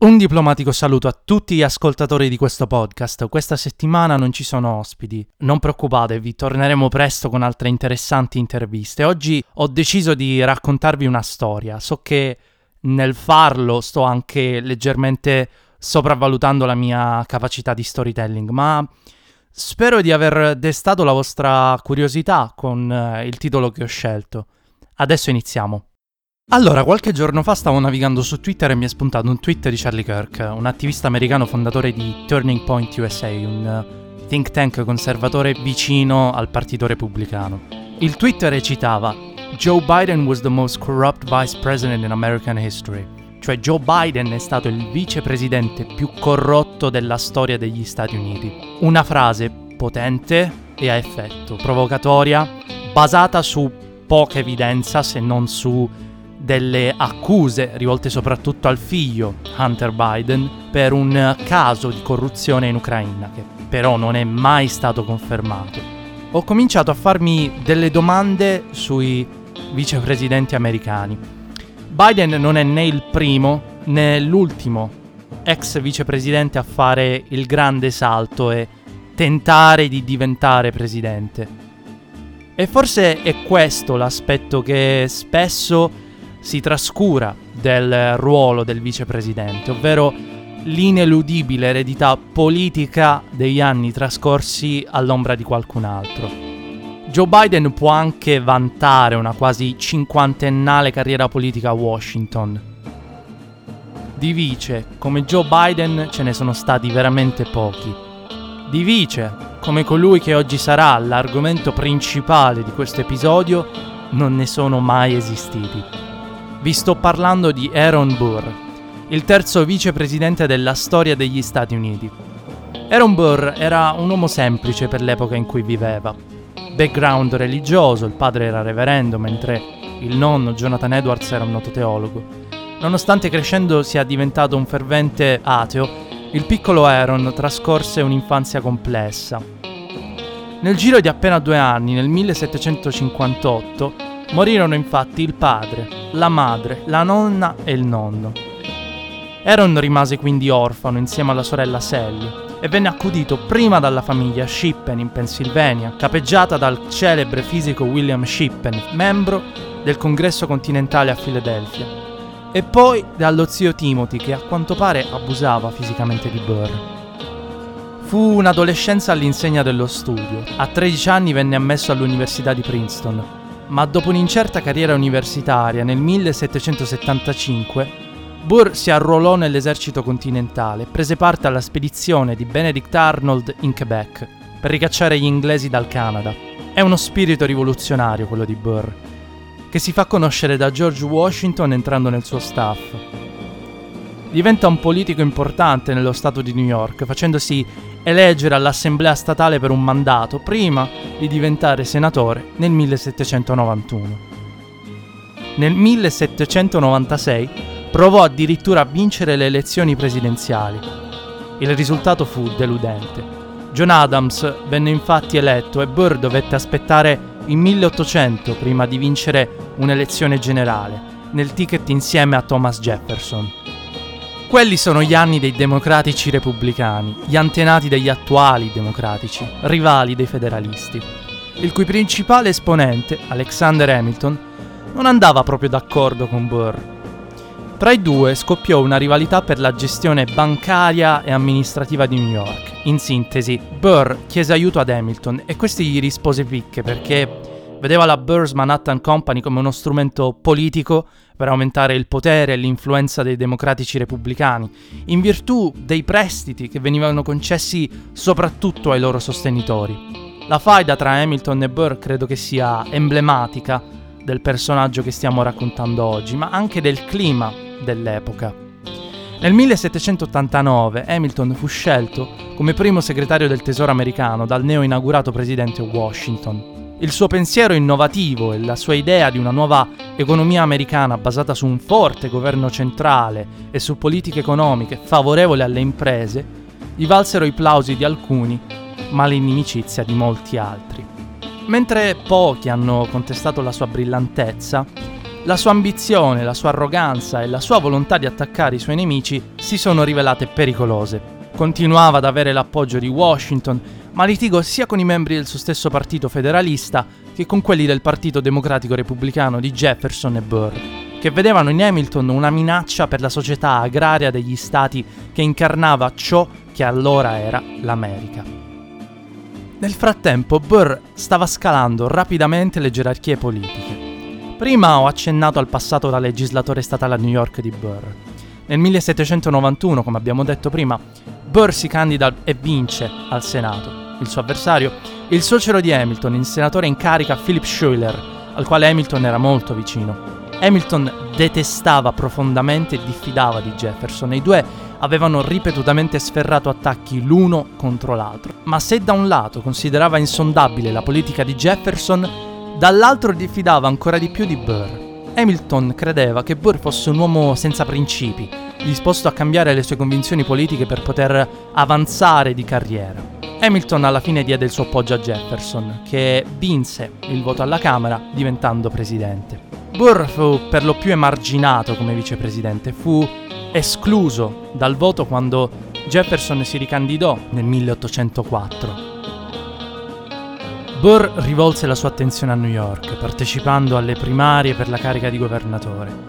Un diplomatico saluto a tutti gli ascoltatori di questo podcast. Questa settimana non ci sono ospiti. Non preoccupatevi, torneremo presto con altre interessanti interviste. Oggi ho deciso di raccontarvi una storia. So che nel farlo sto anche leggermente sopravvalutando la mia capacità di storytelling, ma spero di aver destato la vostra curiosità con eh, il titolo che ho scelto. Adesso iniziamo. Allora, qualche giorno fa stavo navigando su Twitter e mi è spuntato un tweet di Charlie Kirk, un attivista americano fondatore di Turning Point USA, un eh, think tank conservatore vicino al Partito Repubblicano. Il tweet recitava Joe Biden was the most corrupt vice president in American history. Cioè Joe Biden è stato il vicepresidente più corrotto della storia degli Stati Uniti. Una frase potente e a effetto, provocatoria, basata su poca evidenza se non su delle accuse rivolte soprattutto al figlio Hunter Biden per un caso di corruzione in Ucraina che però non è mai stato confermato. Ho cominciato a farmi delle domande sui vicepresidenti americani. Biden non è né il primo né l'ultimo ex vicepresidente a fare il grande salto e tentare di diventare presidente. E forse è questo l'aspetto che spesso si trascura del ruolo del vicepresidente, ovvero l'ineludibile eredità politica degli anni trascorsi all'ombra di qualcun altro. Joe Biden può anche vantare una quasi cinquantennale carriera politica a Washington. Di vice, come Joe Biden, ce ne sono stati veramente pochi. Di vice, come colui che oggi sarà l'argomento principale di questo episodio, non ne sono mai esistiti. Vi sto parlando di Aaron Burr, il terzo vicepresidente della storia degli Stati Uniti. Aaron Burr era un uomo semplice per l'epoca in cui viveva. Background religioso, il padre era reverendo, mentre il nonno Jonathan Edwards era un noto teologo. Nonostante crescendo sia diventato un fervente ateo, il piccolo Aaron trascorse un'infanzia complessa. Nel giro di appena due anni, nel 1758, Morirono infatti il padre, la madre, la nonna e il nonno. Aaron rimase quindi orfano insieme alla sorella Sally e venne accudito prima dalla famiglia Shippen in Pennsylvania, capeggiata dal celebre fisico William Shippen, membro del congresso continentale a Filadelfia, e poi dallo zio Timothy che a quanto pare abusava fisicamente di Burr. Fu un'adolescenza all'insegna dello studio. A 13 anni venne ammesso all'Università di Princeton, ma dopo un'incerta carriera universitaria nel 1775, Burr si arruolò nell'esercito continentale e prese parte alla spedizione di Benedict Arnold in Quebec per ricacciare gli inglesi dal Canada. È uno spirito rivoluzionario quello di Burr, che si fa conoscere da George Washington entrando nel suo staff. Diventa un politico importante nello stato di New York, facendosi eleggere all'Assemblea statale per un mandato prima di diventare senatore nel 1791. Nel 1796 provò addirittura a vincere le elezioni presidenziali. Il risultato fu deludente. John Adams venne infatti eletto e Burr dovette aspettare il 1800 prima di vincere un'elezione generale, nel ticket insieme a Thomas Jefferson. Quelli sono gli anni dei democratici repubblicani, gli antenati degli attuali democratici, rivali dei federalisti, il cui principale esponente, Alexander Hamilton, non andava proprio d'accordo con Burr. Tra i due scoppiò una rivalità per la gestione bancaria e amministrativa di New York. In sintesi, Burr chiese aiuto ad Hamilton e questi gli rispose picche perché vedeva la Burrs Manhattan Company come uno strumento politico per aumentare il potere e l'influenza dei democratici repubblicani, in virtù dei prestiti che venivano concessi soprattutto ai loro sostenitori. La faida tra Hamilton e Burr credo che sia emblematica del personaggio che stiamo raccontando oggi, ma anche del clima dell'epoca. Nel 1789 Hamilton fu scelto come primo segretario del Tesoro americano dal neo inaugurato presidente Washington. Il suo pensiero innovativo e la sua idea di una nuova economia americana basata su un forte governo centrale e su politiche economiche favorevoli alle imprese gli valsero i plausi di alcuni, ma l'inimicizia di molti altri. Mentre pochi hanno contestato la sua brillantezza, la sua ambizione, la sua arroganza e la sua volontà di attaccare i suoi nemici si sono rivelate pericolose. Continuava ad avere l'appoggio di Washington, ma litigò sia con i membri del suo stesso partito federalista che con quelli del Partito Democratico Repubblicano di Jefferson e Burr, che vedevano in Hamilton una minaccia per la società agraria degli stati che incarnava ciò che allora era l'America. Nel frattempo Burr stava scalando rapidamente le gerarchie politiche. Prima ho accennato al passato da legislatore statale a New York di Burr. Nel 1791, come abbiamo detto prima, Burr si candida e vince al Senato. Il suo avversario, il suocero di Hamilton, il senatore in carica Philip Schuyler, al quale Hamilton era molto vicino. Hamilton detestava profondamente e diffidava di Jefferson e i due avevano ripetutamente sferrato attacchi l'uno contro l'altro. Ma se da un lato considerava insondabile la politica di Jefferson, dall'altro diffidava ancora di più di Burr. Hamilton credeva che Burr fosse un uomo senza principi, disposto a cambiare le sue convinzioni politiche per poter avanzare di carriera. Hamilton alla fine diede il suo appoggio a Jefferson, che vinse il voto alla Camera diventando presidente. Burr fu per lo più emarginato come vicepresidente, fu escluso dal voto quando Jefferson si ricandidò nel 1804. Burr rivolse la sua attenzione a New York, partecipando alle primarie per la carica di governatore.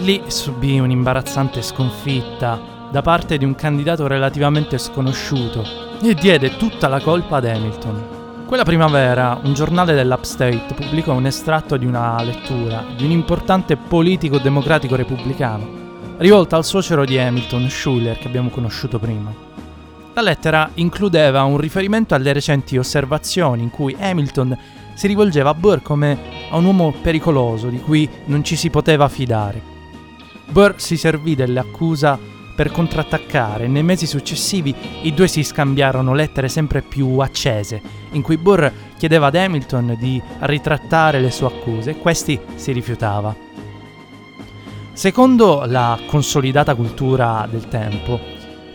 Lì subì un'imbarazzante sconfitta da parte di un candidato relativamente sconosciuto e diede tutta la colpa ad Hamilton. Quella primavera un giornale dell'Upstate pubblicò un estratto di una lettura di un importante politico democratico repubblicano, rivolta al suocero di Hamilton, Schuller, che abbiamo conosciuto prima. La lettera includeva un riferimento alle recenti osservazioni in cui Hamilton si rivolgeva a Burr come a un uomo pericoloso di cui non ci si poteva fidare. Burr si servì dell'accusa per contrattaccare nei mesi successivi i due si scambiarono lettere sempre più accese, in cui Burr chiedeva ad Hamilton di ritrattare le sue accuse e questi si rifiutava. Secondo la consolidata cultura del tempo,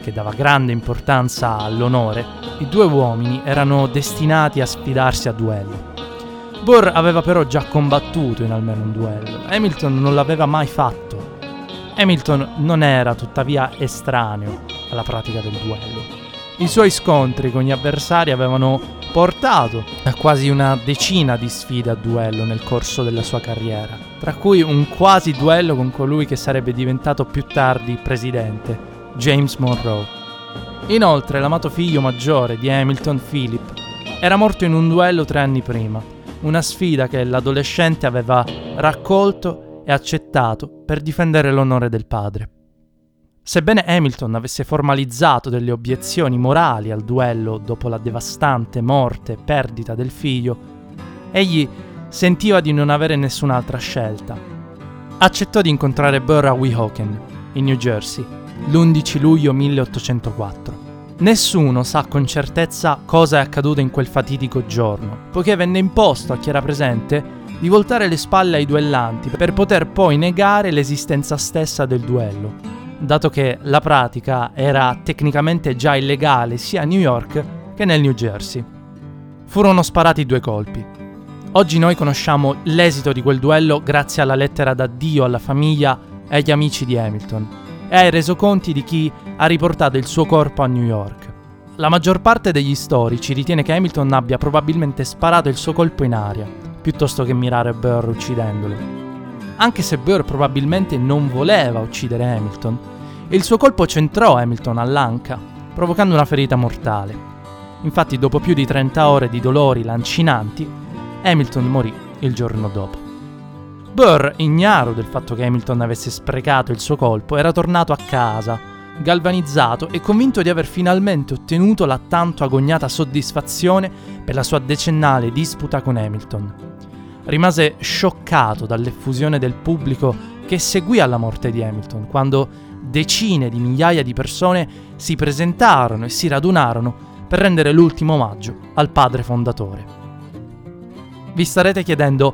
che dava grande importanza all'onore, i due uomini erano destinati a sfidarsi a duello. Burr aveva però già combattuto in almeno un duello, Hamilton non l'aveva mai fatto. Hamilton non era tuttavia estraneo alla pratica del duello. I suoi scontri con gli avversari avevano portato a quasi una decina di sfide a duello nel corso della sua carriera, tra cui un quasi duello con colui che sarebbe diventato più tardi presidente, James Monroe. Inoltre, l'amato figlio maggiore di Hamilton, Philip, era morto in un duello tre anni prima, una sfida che l'adolescente aveva raccolto e accettato per difendere l'onore del padre. Sebbene Hamilton avesse formalizzato delle obiezioni morali al duello dopo la devastante morte e perdita del figlio, egli sentiva di non avere nessun'altra scelta. Accettò di incontrare Burr a Weehawken, in New Jersey, l'11 luglio 1804. Nessuno sa con certezza cosa è accaduto in quel fatidico giorno, poiché venne imposto a chi era presente di voltare le spalle ai duellanti per poter poi negare l'esistenza stessa del duello, dato che la pratica era tecnicamente già illegale sia a New York che nel New Jersey. Furono sparati due colpi. Oggi noi conosciamo l'esito di quel duello grazie alla lettera d'addio alla famiglia e agli amici di Hamilton e ai resoconti di chi ha riportato il suo corpo a New York. La maggior parte degli storici ritiene che Hamilton abbia probabilmente sparato il suo colpo in aria, piuttosto che mirare Burr uccidendolo. Anche se Burr probabilmente non voleva uccidere Hamilton, il suo colpo centrò Hamilton all'anca, provocando una ferita mortale. Infatti, dopo più di 30 ore di dolori lancinanti, Hamilton morì il giorno dopo. Burr, ignaro del fatto che Hamilton avesse sprecato il suo colpo, era tornato a casa, galvanizzato e convinto di aver finalmente ottenuto la tanto agognata soddisfazione per la sua decennale disputa con Hamilton. Rimase scioccato dall'effusione del pubblico che seguì alla morte di Hamilton, quando decine di migliaia di persone si presentarono e si radunarono per rendere l'ultimo omaggio al padre fondatore. Vi starete chiedendo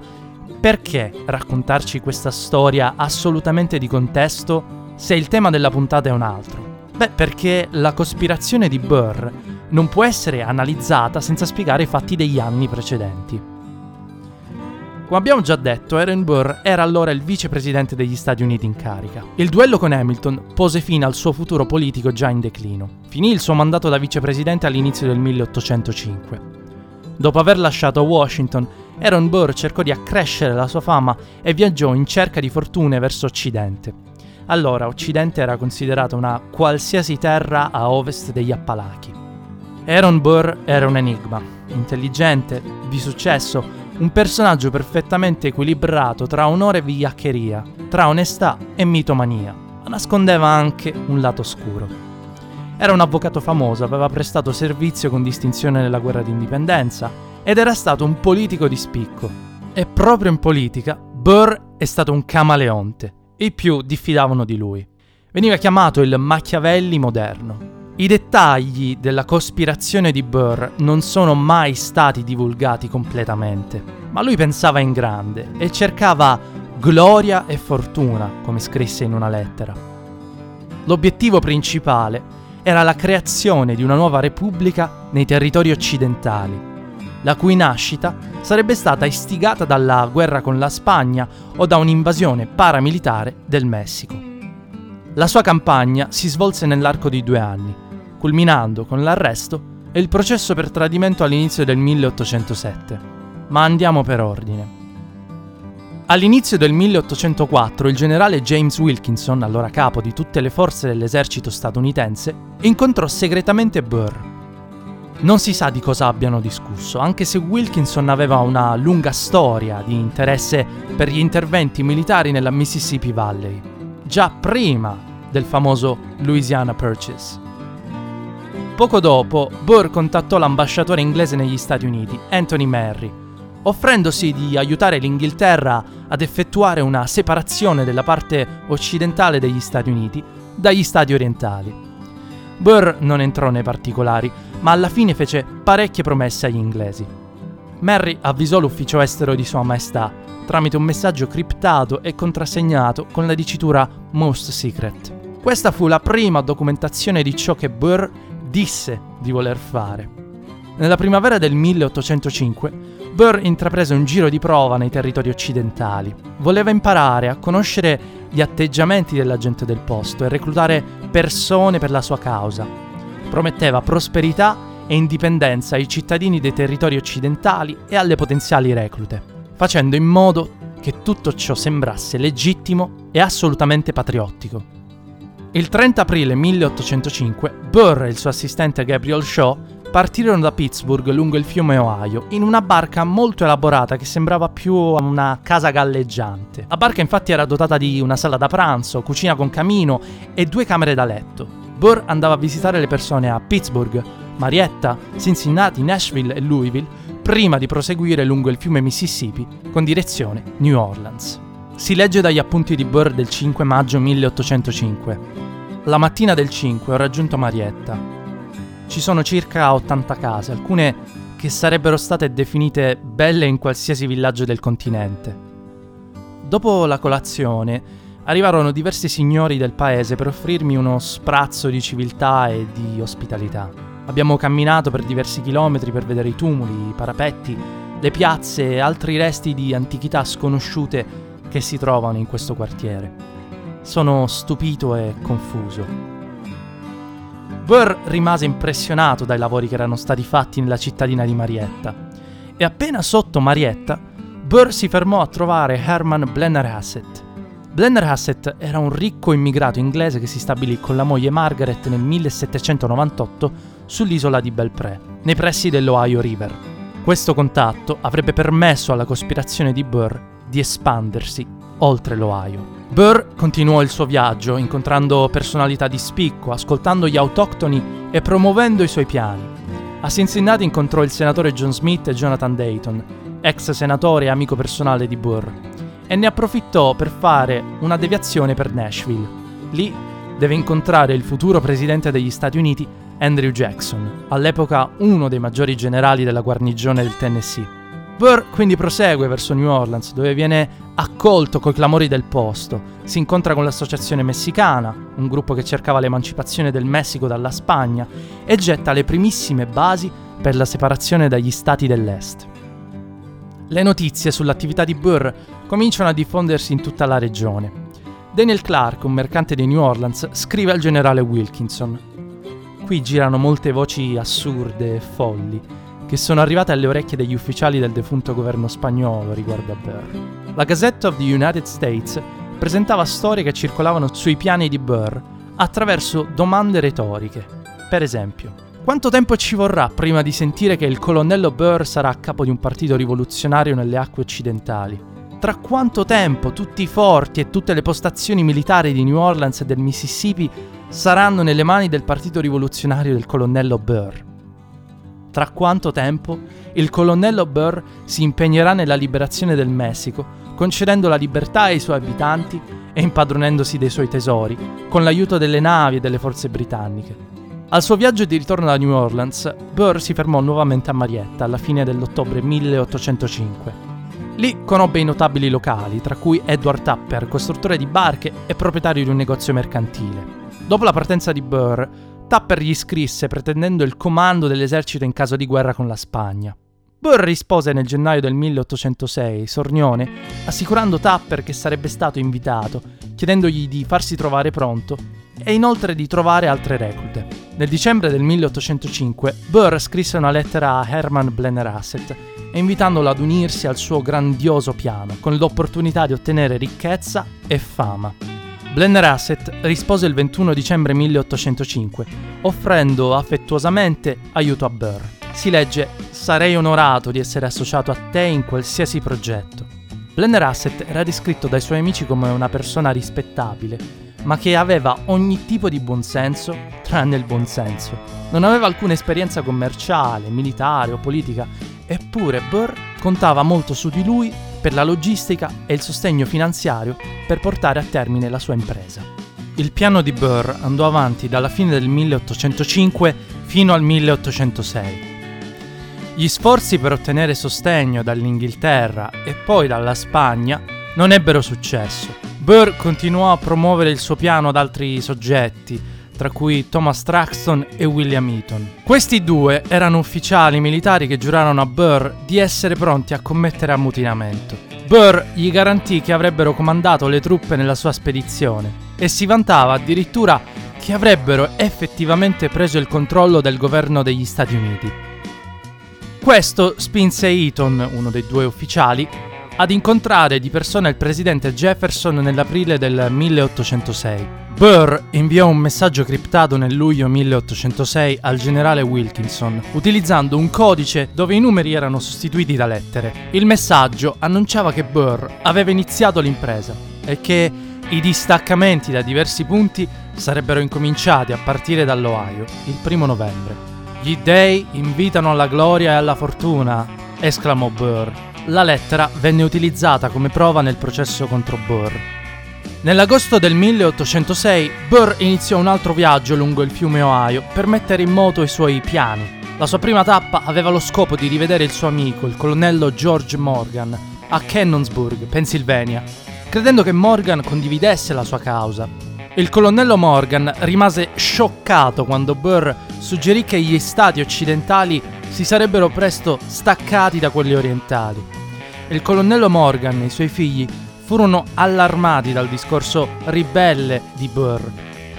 perché raccontarci questa storia assolutamente di contesto se il tema della puntata è un altro? Beh, perché la cospirazione di Burr non può essere analizzata senza spiegare i fatti degli anni precedenti. Come abbiamo già detto, Aaron Burr era allora il vicepresidente degli Stati Uniti in carica. Il duello con Hamilton pose fine al suo futuro politico già in declino. Finì il suo mandato da vicepresidente all'inizio del 1805. Dopo aver lasciato Washington, Aaron Burr cercò di accrescere la sua fama e viaggiò in cerca di fortune verso Occidente. Allora Occidente era considerata una qualsiasi terra a ovest degli Appalachi. Aaron Burr era un enigma, intelligente, di successo, un personaggio perfettamente equilibrato tra onore e vigliaccheria, tra onestà e mitomania, ma nascondeva anche un lato oscuro. Era un avvocato famoso, aveva prestato servizio con distinzione nella guerra d'indipendenza ed era stato un politico di spicco. E proprio in politica Burr è stato un camaleonte, e i più diffidavano di lui. Veniva chiamato il Machiavelli moderno. I dettagli della cospirazione di Burr non sono mai stati divulgati completamente, ma lui pensava in grande e cercava gloria e fortuna, come scrisse in una lettera. L'obiettivo principale era la creazione di una nuova repubblica nei territori occidentali, la cui nascita sarebbe stata istigata dalla guerra con la Spagna o da un'invasione paramilitare del Messico. La sua campagna si svolse nell'arco di due anni, culminando con l'arresto e il processo per tradimento all'inizio del 1807. Ma andiamo per ordine. All'inizio del 1804 il generale James Wilkinson, allora capo di tutte le forze dell'esercito statunitense, incontrò segretamente Burr, non si sa di cosa abbiano discusso, anche se Wilkinson aveva una lunga storia di interesse per gli interventi militari nella Mississippi Valley, già prima del famoso Louisiana Purchase. Poco dopo, Burr contattò l'ambasciatore inglese negli Stati Uniti, Anthony Merry, offrendosi di aiutare l'Inghilterra ad effettuare una separazione della parte occidentale degli Stati Uniti dagli Stati orientali. Burr non entrò nei particolari, ma alla fine fece parecchie promesse agli inglesi. Mary avvisò l'ufficio estero di Sua Maestà tramite un messaggio criptato e contrassegnato con la dicitura Most Secret. Questa fu la prima documentazione di ciò che Burr disse di voler fare. Nella primavera del 1805 Burr intraprese un giro di prova nei territori occidentali. Voleva imparare a conoscere gli atteggiamenti della gente del posto e reclutare persone per la sua causa. Prometteva prosperità e indipendenza ai cittadini dei territori occidentali e alle potenziali reclute, facendo in modo che tutto ciò sembrasse legittimo e assolutamente patriottico. Il 30 aprile 1805 Burr e il suo assistente Gabriel Shaw partirono da Pittsburgh lungo il fiume Ohio in una barca molto elaborata che sembrava più una casa galleggiante. La barca infatti era dotata di una sala da pranzo, cucina con camino e due camere da letto. Burr andava a visitare le persone a Pittsburgh, Marietta, Cincinnati, Nashville e Louisville prima di proseguire lungo il fiume Mississippi con direzione New Orleans. Si legge dagli appunti di Burr del 5 maggio 1805. La mattina del 5 ho raggiunto Marietta. Ci sono circa 80 case, alcune che sarebbero state definite belle in qualsiasi villaggio del continente. Dopo la colazione arrivarono diversi signori del paese per offrirmi uno sprazzo di civiltà e di ospitalità. Abbiamo camminato per diversi chilometri per vedere i tumuli, i parapetti, le piazze e altri resti di antichità sconosciute che si trovano in questo quartiere. Sono stupito e confuso. Burr rimase impressionato dai lavori che erano stati fatti nella cittadina di Marietta. E appena sotto Marietta, Burr si fermò a trovare Herman Blennerhassett. Blennerhassett era un ricco immigrato inglese che si stabilì con la moglie Margaret nel 1798 sull'isola di Belpré, nei pressi dell'Ohio River. Questo contatto avrebbe permesso alla cospirazione di Burr di espandersi oltre l'Ohio. Burr continuò il suo viaggio, incontrando personalità di spicco, ascoltando gli autoctoni e promuovendo i suoi piani. A Cincinnati incontrò il senatore John Smith e Jonathan Dayton, ex senatore e amico personale di Burr, e ne approfittò per fare una deviazione per Nashville. Lì deve incontrare il futuro presidente degli Stati Uniti, Andrew Jackson, all'epoca uno dei maggiori generali della guarnigione del Tennessee. Burr quindi prosegue verso New Orleans, dove viene accolto coi clamori del posto. Si incontra con l'associazione messicana, un gruppo che cercava l'emancipazione del Messico dalla Spagna, e getta le primissime basi per la separazione dagli stati dell'Est. Le notizie sull'attività di Burr cominciano a diffondersi in tutta la regione. Daniel Clark, un mercante di New Orleans, scrive al generale Wilkinson. Qui girano molte voci assurde e folli che sono arrivate alle orecchie degli ufficiali del defunto governo spagnolo riguardo a Burr. La Gazette of the United States presentava storie che circolavano sui piani di Burr attraverso domande retoriche. Per esempio, quanto tempo ci vorrà prima di sentire che il colonnello Burr sarà a capo di un partito rivoluzionario nelle acque occidentali? Tra quanto tempo tutti i forti e tutte le postazioni militari di New Orleans e del Mississippi saranno nelle mani del partito rivoluzionario del colonnello Burr? Tra quanto tempo il colonnello Burr si impegnerà nella liberazione del Messico, concedendo la libertà ai suoi abitanti e impadronendosi dei suoi tesori, con l'aiuto delle navi e delle forze britanniche. Al suo viaggio di ritorno da New Orleans, Burr si fermò nuovamente a Marietta alla fine dell'ottobre 1805. Lì conobbe i notabili locali, tra cui Edward Tapper, costruttore di barche e proprietario di un negozio mercantile. Dopo la partenza di Burr, Tapper gli scrisse pretendendo il comando dell'esercito in caso di guerra con la Spagna. Burr rispose nel gennaio del 1806, sornione, assicurando Tapper che sarebbe stato invitato, chiedendogli di farsi trovare pronto e inoltre di trovare altre reclute. Nel dicembre del 1805 Burr scrisse una lettera a Herman Blennerhassett invitandolo ad unirsi al suo grandioso piano, con l'opportunità di ottenere ricchezza e fama. Blennerhassett rispose il 21 dicembre 1805, offrendo affettuosamente aiuto a Burr. Si legge: Sarei onorato di essere associato a te in qualsiasi progetto. Blennerhassett era descritto dai suoi amici come una persona rispettabile, ma che aveva ogni tipo di buonsenso tranne il buonsenso. Non aveva alcuna esperienza commerciale, militare o politica, eppure Burr contava molto su di lui per la logistica e il sostegno finanziario per portare a termine la sua impresa. Il piano di Burr andò avanti dalla fine del 1805 fino al 1806. Gli sforzi per ottenere sostegno dall'Inghilterra e poi dalla Spagna non ebbero successo. Burr continuò a promuovere il suo piano ad altri soggetti, tra cui Thomas Traxton e William Eaton. Questi due erano ufficiali militari che giurarono a Burr di essere pronti a commettere ammutinamento. Burr gli garantì che avrebbero comandato le truppe nella sua spedizione e si vantava addirittura che avrebbero effettivamente preso il controllo del governo degli Stati Uniti. Questo spinse Eaton, uno dei due ufficiali, ad incontrare di persona il presidente Jefferson nell'aprile del 1806. Burr inviò un messaggio criptato nel luglio 1806 al generale Wilkinson, utilizzando un codice dove i numeri erano sostituiti da lettere. Il messaggio annunciava che Burr aveva iniziato l'impresa e che i distaccamenti da diversi punti sarebbero incominciati a partire dall'Ohio il primo novembre. Gli dei invitano alla gloria e alla fortuna, esclamò Burr. La lettera venne utilizzata come prova nel processo contro Burr. Nell'agosto del 1806 Burr iniziò un altro viaggio lungo il fiume Ohio per mettere in moto i suoi piani. La sua prima tappa aveva lo scopo di rivedere il suo amico, il colonnello George Morgan, a Cannonsburg, Pennsylvania, credendo che Morgan condividesse la sua causa. Il colonnello Morgan rimase scioccato quando Burr suggerì che gli stati occidentali si sarebbero presto staccati da quelli orientali. Il colonnello Morgan e i suoi figli furono allarmati dal discorso ribelle di Burr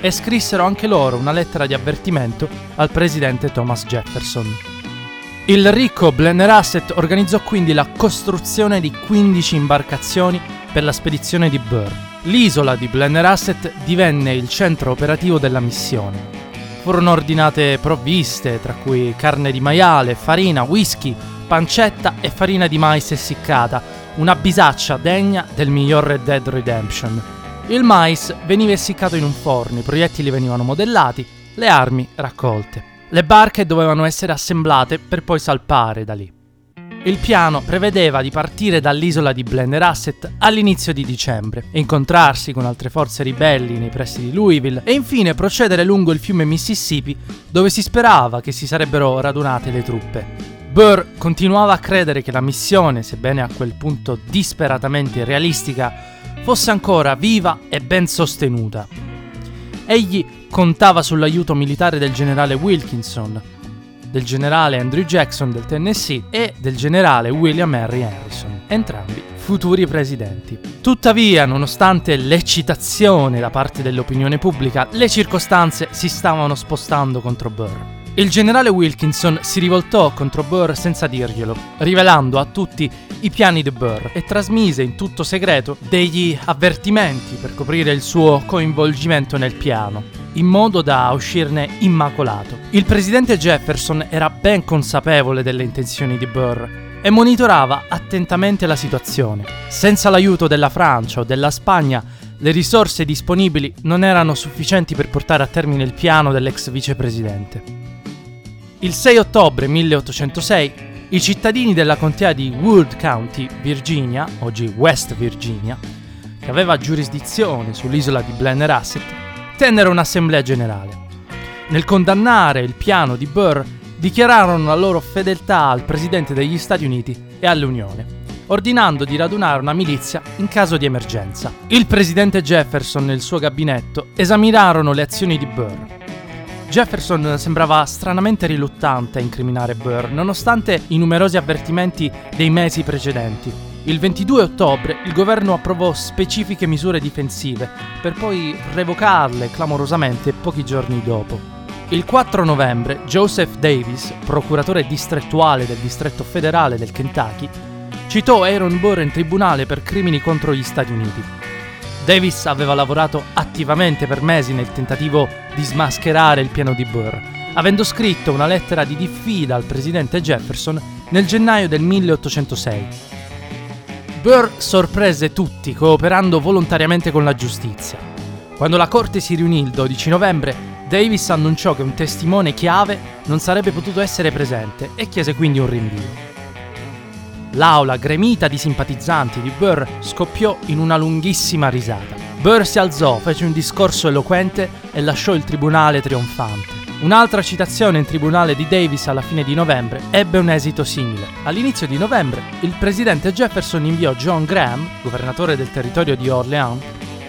e scrissero anche loro una lettera di avvertimento al presidente Thomas Jefferson. Il ricco Blennerhassett organizzò quindi la costruzione di 15 imbarcazioni per la spedizione di Burr. L'isola di Blennerhassett divenne il centro operativo della missione. Furono ordinate provviste, tra cui carne di maiale, farina, whisky, pancetta e farina di mais essiccata, una bisaccia degna del miglior Red Dead Redemption. Il mais veniva essiccato in un forno, i proiettili venivano modellati, le armi raccolte. Le barche dovevano essere assemblate per poi salpare da lì. Il piano prevedeva di partire dall'isola di Blennerhassett all'inizio di dicembre, incontrarsi con altre forze ribelli nei pressi di Louisville e infine procedere lungo il fiume Mississippi dove si sperava che si sarebbero radunate le truppe. Burr continuava a credere che la missione, sebbene a quel punto disperatamente realistica, fosse ancora viva e ben sostenuta. Egli contava sull'aiuto militare del generale Wilkinson, del generale Andrew Jackson del Tennessee e del generale William Henry Harrison, entrambi futuri presidenti. Tuttavia, nonostante l'eccitazione da parte dell'opinione pubblica, le circostanze si stavano spostando contro Burr. Il generale Wilkinson si rivoltò contro Burr senza dirglielo, rivelando a tutti i piani di Burr e trasmise in tutto segreto degli avvertimenti per coprire il suo coinvolgimento nel piano, in modo da uscirne immacolato. Il presidente Jefferson era ben consapevole delle intenzioni di Burr e monitorava attentamente la situazione. Senza l'aiuto della Francia o della Spagna, le risorse disponibili non erano sufficienti per portare a termine il piano dell'ex vicepresidente. Il 6 ottobre 1806 i cittadini della contea di Wood County, Virginia, oggi West Virginia, che aveva giurisdizione sull'isola di Blennerhassett, tennero un'assemblea generale. Nel condannare il piano di Burr, dichiararono la loro fedeltà al Presidente degli Stati Uniti e all'Unione, ordinando di radunare una milizia in caso di emergenza. Il Presidente Jefferson e il suo gabinetto esaminarono le azioni di Burr Jefferson sembrava stranamente riluttante a incriminare Burr, nonostante i numerosi avvertimenti dei mesi precedenti. Il 22 ottobre il governo approvò specifiche misure difensive, per poi revocarle clamorosamente pochi giorni dopo. Il 4 novembre Joseph Davis, procuratore distrettuale del distretto federale del Kentucky, citò Aaron Burr in tribunale per crimini contro gli Stati Uniti. Davis aveva lavorato attivamente per mesi nel tentativo di smascherare il piano di Burr, avendo scritto una lettera di diffida al presidente Jefferson nel gennaio del 1806. Burr sorprese tutti cooperando volontariamente con la giustizia. Quando la corte si riunì il 12 novembre, Davis annunciò che un testimone chiave non sarebbe potuto essere presente e chiese quindi un rinvio. L'aula gremita di simpatizzanti di Burr scoppiò in una lunghissima risata. Burr si alzò, fece un discorso eloquente e lasciò il tribunale trionfante. Un'altra citazione in tribunale di Davis alla fine di novembre ebbe un esito simile. All'inizio di novembre, il presidente Jefferson inviò John Graham, governatore del territorio di Orleans,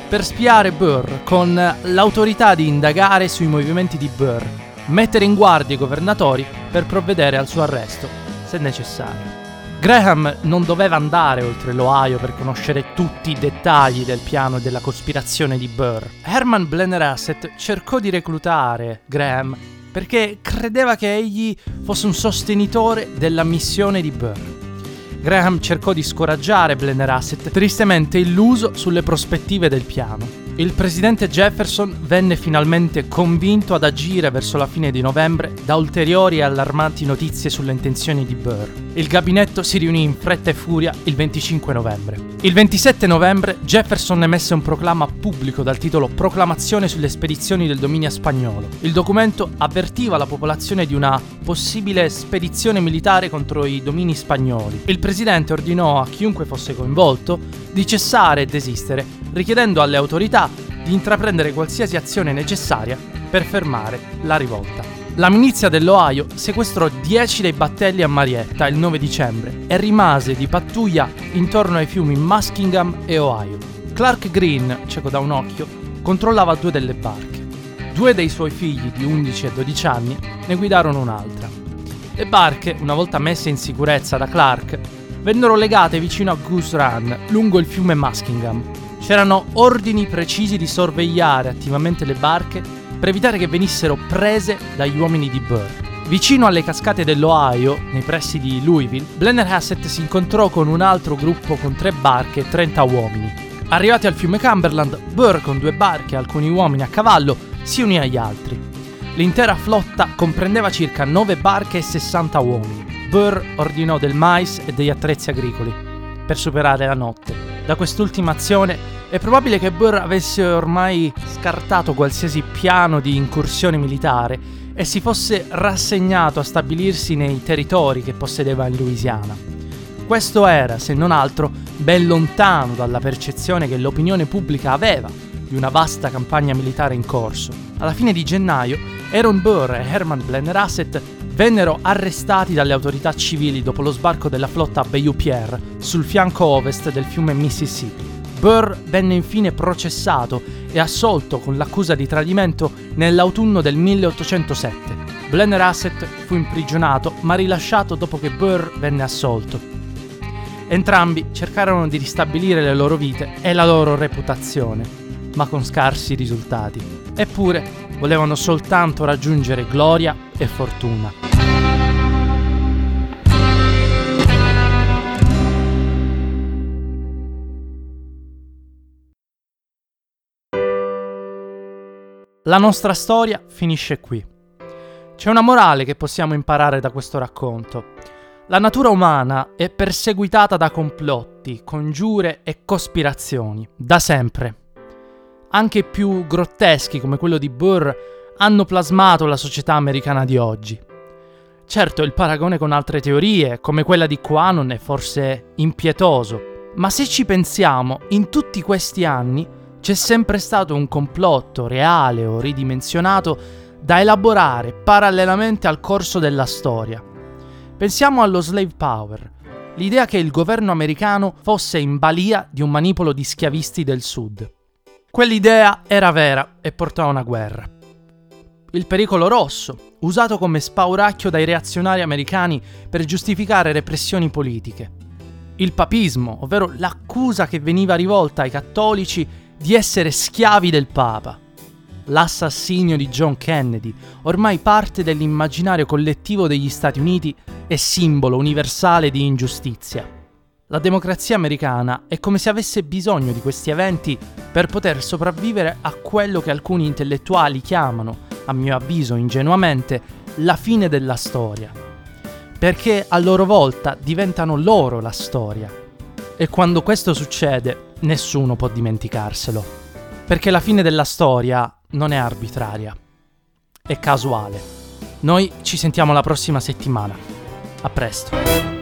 per spiare Burr con l'autorità di indagare sui movimenti di Burr, mettere in guardia i governatori per provvedere al suo arresto, se necessario. Graham non doveva andare oltre l'Ohio per conoscere tutti i dettagli del piano e della cospirazione di Burr. Herman Blennerhassett cercò di reclutare Graham perché credeva che egli fosse un sostenitore della missione di Burr. Graham cercò di scoraggiare Blennerhassett, tristemente illuso sulle prospettive del piano. Il presidente Jefferson venne finalmente convinto ad agire verso la fine di novembre da ulteriori e allarmanti notizie sulle intenzioni di Burr. Il gabinetto si riunì in fretta e furia il 25 novembre. Il 27 novembre Jefferson emesse un proclama pubblico dal titolo Proclamazione sulle spedizioni del dominio spagnolo. Il documento avvertiva la popolazione di una possibile spedizione militare contro i domini spagnoli. Il presidente ordinò a chiunque fosse coinvolto di cessare e desistere, richiedendo alle autorità di intraprendere qualsiasi azione necessaria per fermare la rivolta. La milizia dell'Ohio sequestrò 10 dei battelli a Marietta il 9 dicembre e rimase di pattuglia intorno ai fiumi Muskingum e Ohio. Clark Green, cieco da un occhio, controllava due delle barche. Due dei suoi figli di 11 e 12 anni ne guidarono un'altra. Le barche, una volta messe in sicurezza da Clark, vennero legate vicino a Goose Run, lungo il fiume Muskingum. C'erano ordini precisi di sorvegliare attivamente le barche per evitare che venissero prese dagli uomini di Burr. Vicino alle cascate dell'Ohio, nei pressi di Louisville, Blennerhassett si incontrò con un altro gruppo con tre barche e 30 uomini. Arrivati al fiume Cumberland, Burr con due barche e alcuni uomini a cavallo si unì agli altri. L'intera flotta comprendeva circa 9 barche e 60 uomini. Burr ordinò del mais e degli attrezzi agricoli per superare la notte. Da quest'ultima azione è probabile che Burr avesse ormai scartato qualsiasi piano di incursione militare e si fosse rassegnato a stabilirsi nei territori che possedeva in Louisiana. Questo era, se non altro, ben lontano dalla percezione che l'opinione pubblica aveva di una vasta campagna militare in corso. Alla fine di gennaio, Aaron Burr e Herman Blennerhassett vennero arrestati dalle autorità civili dopo lo sbarco della flotta Bayou Pierre sul fianco ovest del fiume Mississippi. Burr venne infine processato e assolto con l'accusa di tradimento nell'autunno del 1807. Blennerhassett fu imprigionato ma rilasciato dopo che Burr venne assolto. Entrambi cercarono di ristabilire le loro vite e la loro reputazione, ma con scarsi risultati. Eppure volevano soltanto raggiungere gloria e fortuna. La nostra storia finisce qui. C'è una morale che possiamo imparare da questo racconto. La natura umana è perseguitata da complotti, congiure e cospirazioni, da sempre anche più grotteschi come quello di Burr, hanno plasmato la società americana di oggi. Certo, il paragone con altre teorie, come quella di Quanon, è forse impietoso, ma se ci pensiamo, in tutti questi anni c'è sempre stato un complotto reale o ridimensionato da elaborare parallelamente al corso della storia. Pensiamo allo slave power, l'idea che il governo americano fosse in balia di un manipolo di schiavisti del sud. Quell'idea era vera e portò a una guerra. Il pericolo rosso, usato come spauracchio dai reazionari americani per giustificare repressioni politiche. Il papismo, ovvero l'accusa che veniva rivolta ai cattolici di essere schiavi del Papa. L'assassinio di John Kennedy, ormai parte dell'immaginario collettivo degli Stati Uniti e simbolo universale di ingiustizia. La democrazia americana è come se avesse bisogno di questi eventi per poter sopravvivere a quello che alcuni intellettuali chiamano, a mio avviso ingenuamente, la fine della storia. Perché a loro volta diventano loro la storia. E quando questo succede, nessuno può dimenticarselo. Perché la fine della storia non è arbitraria, è casuale. Noi ci sentiamo la prossima settimana. A presto.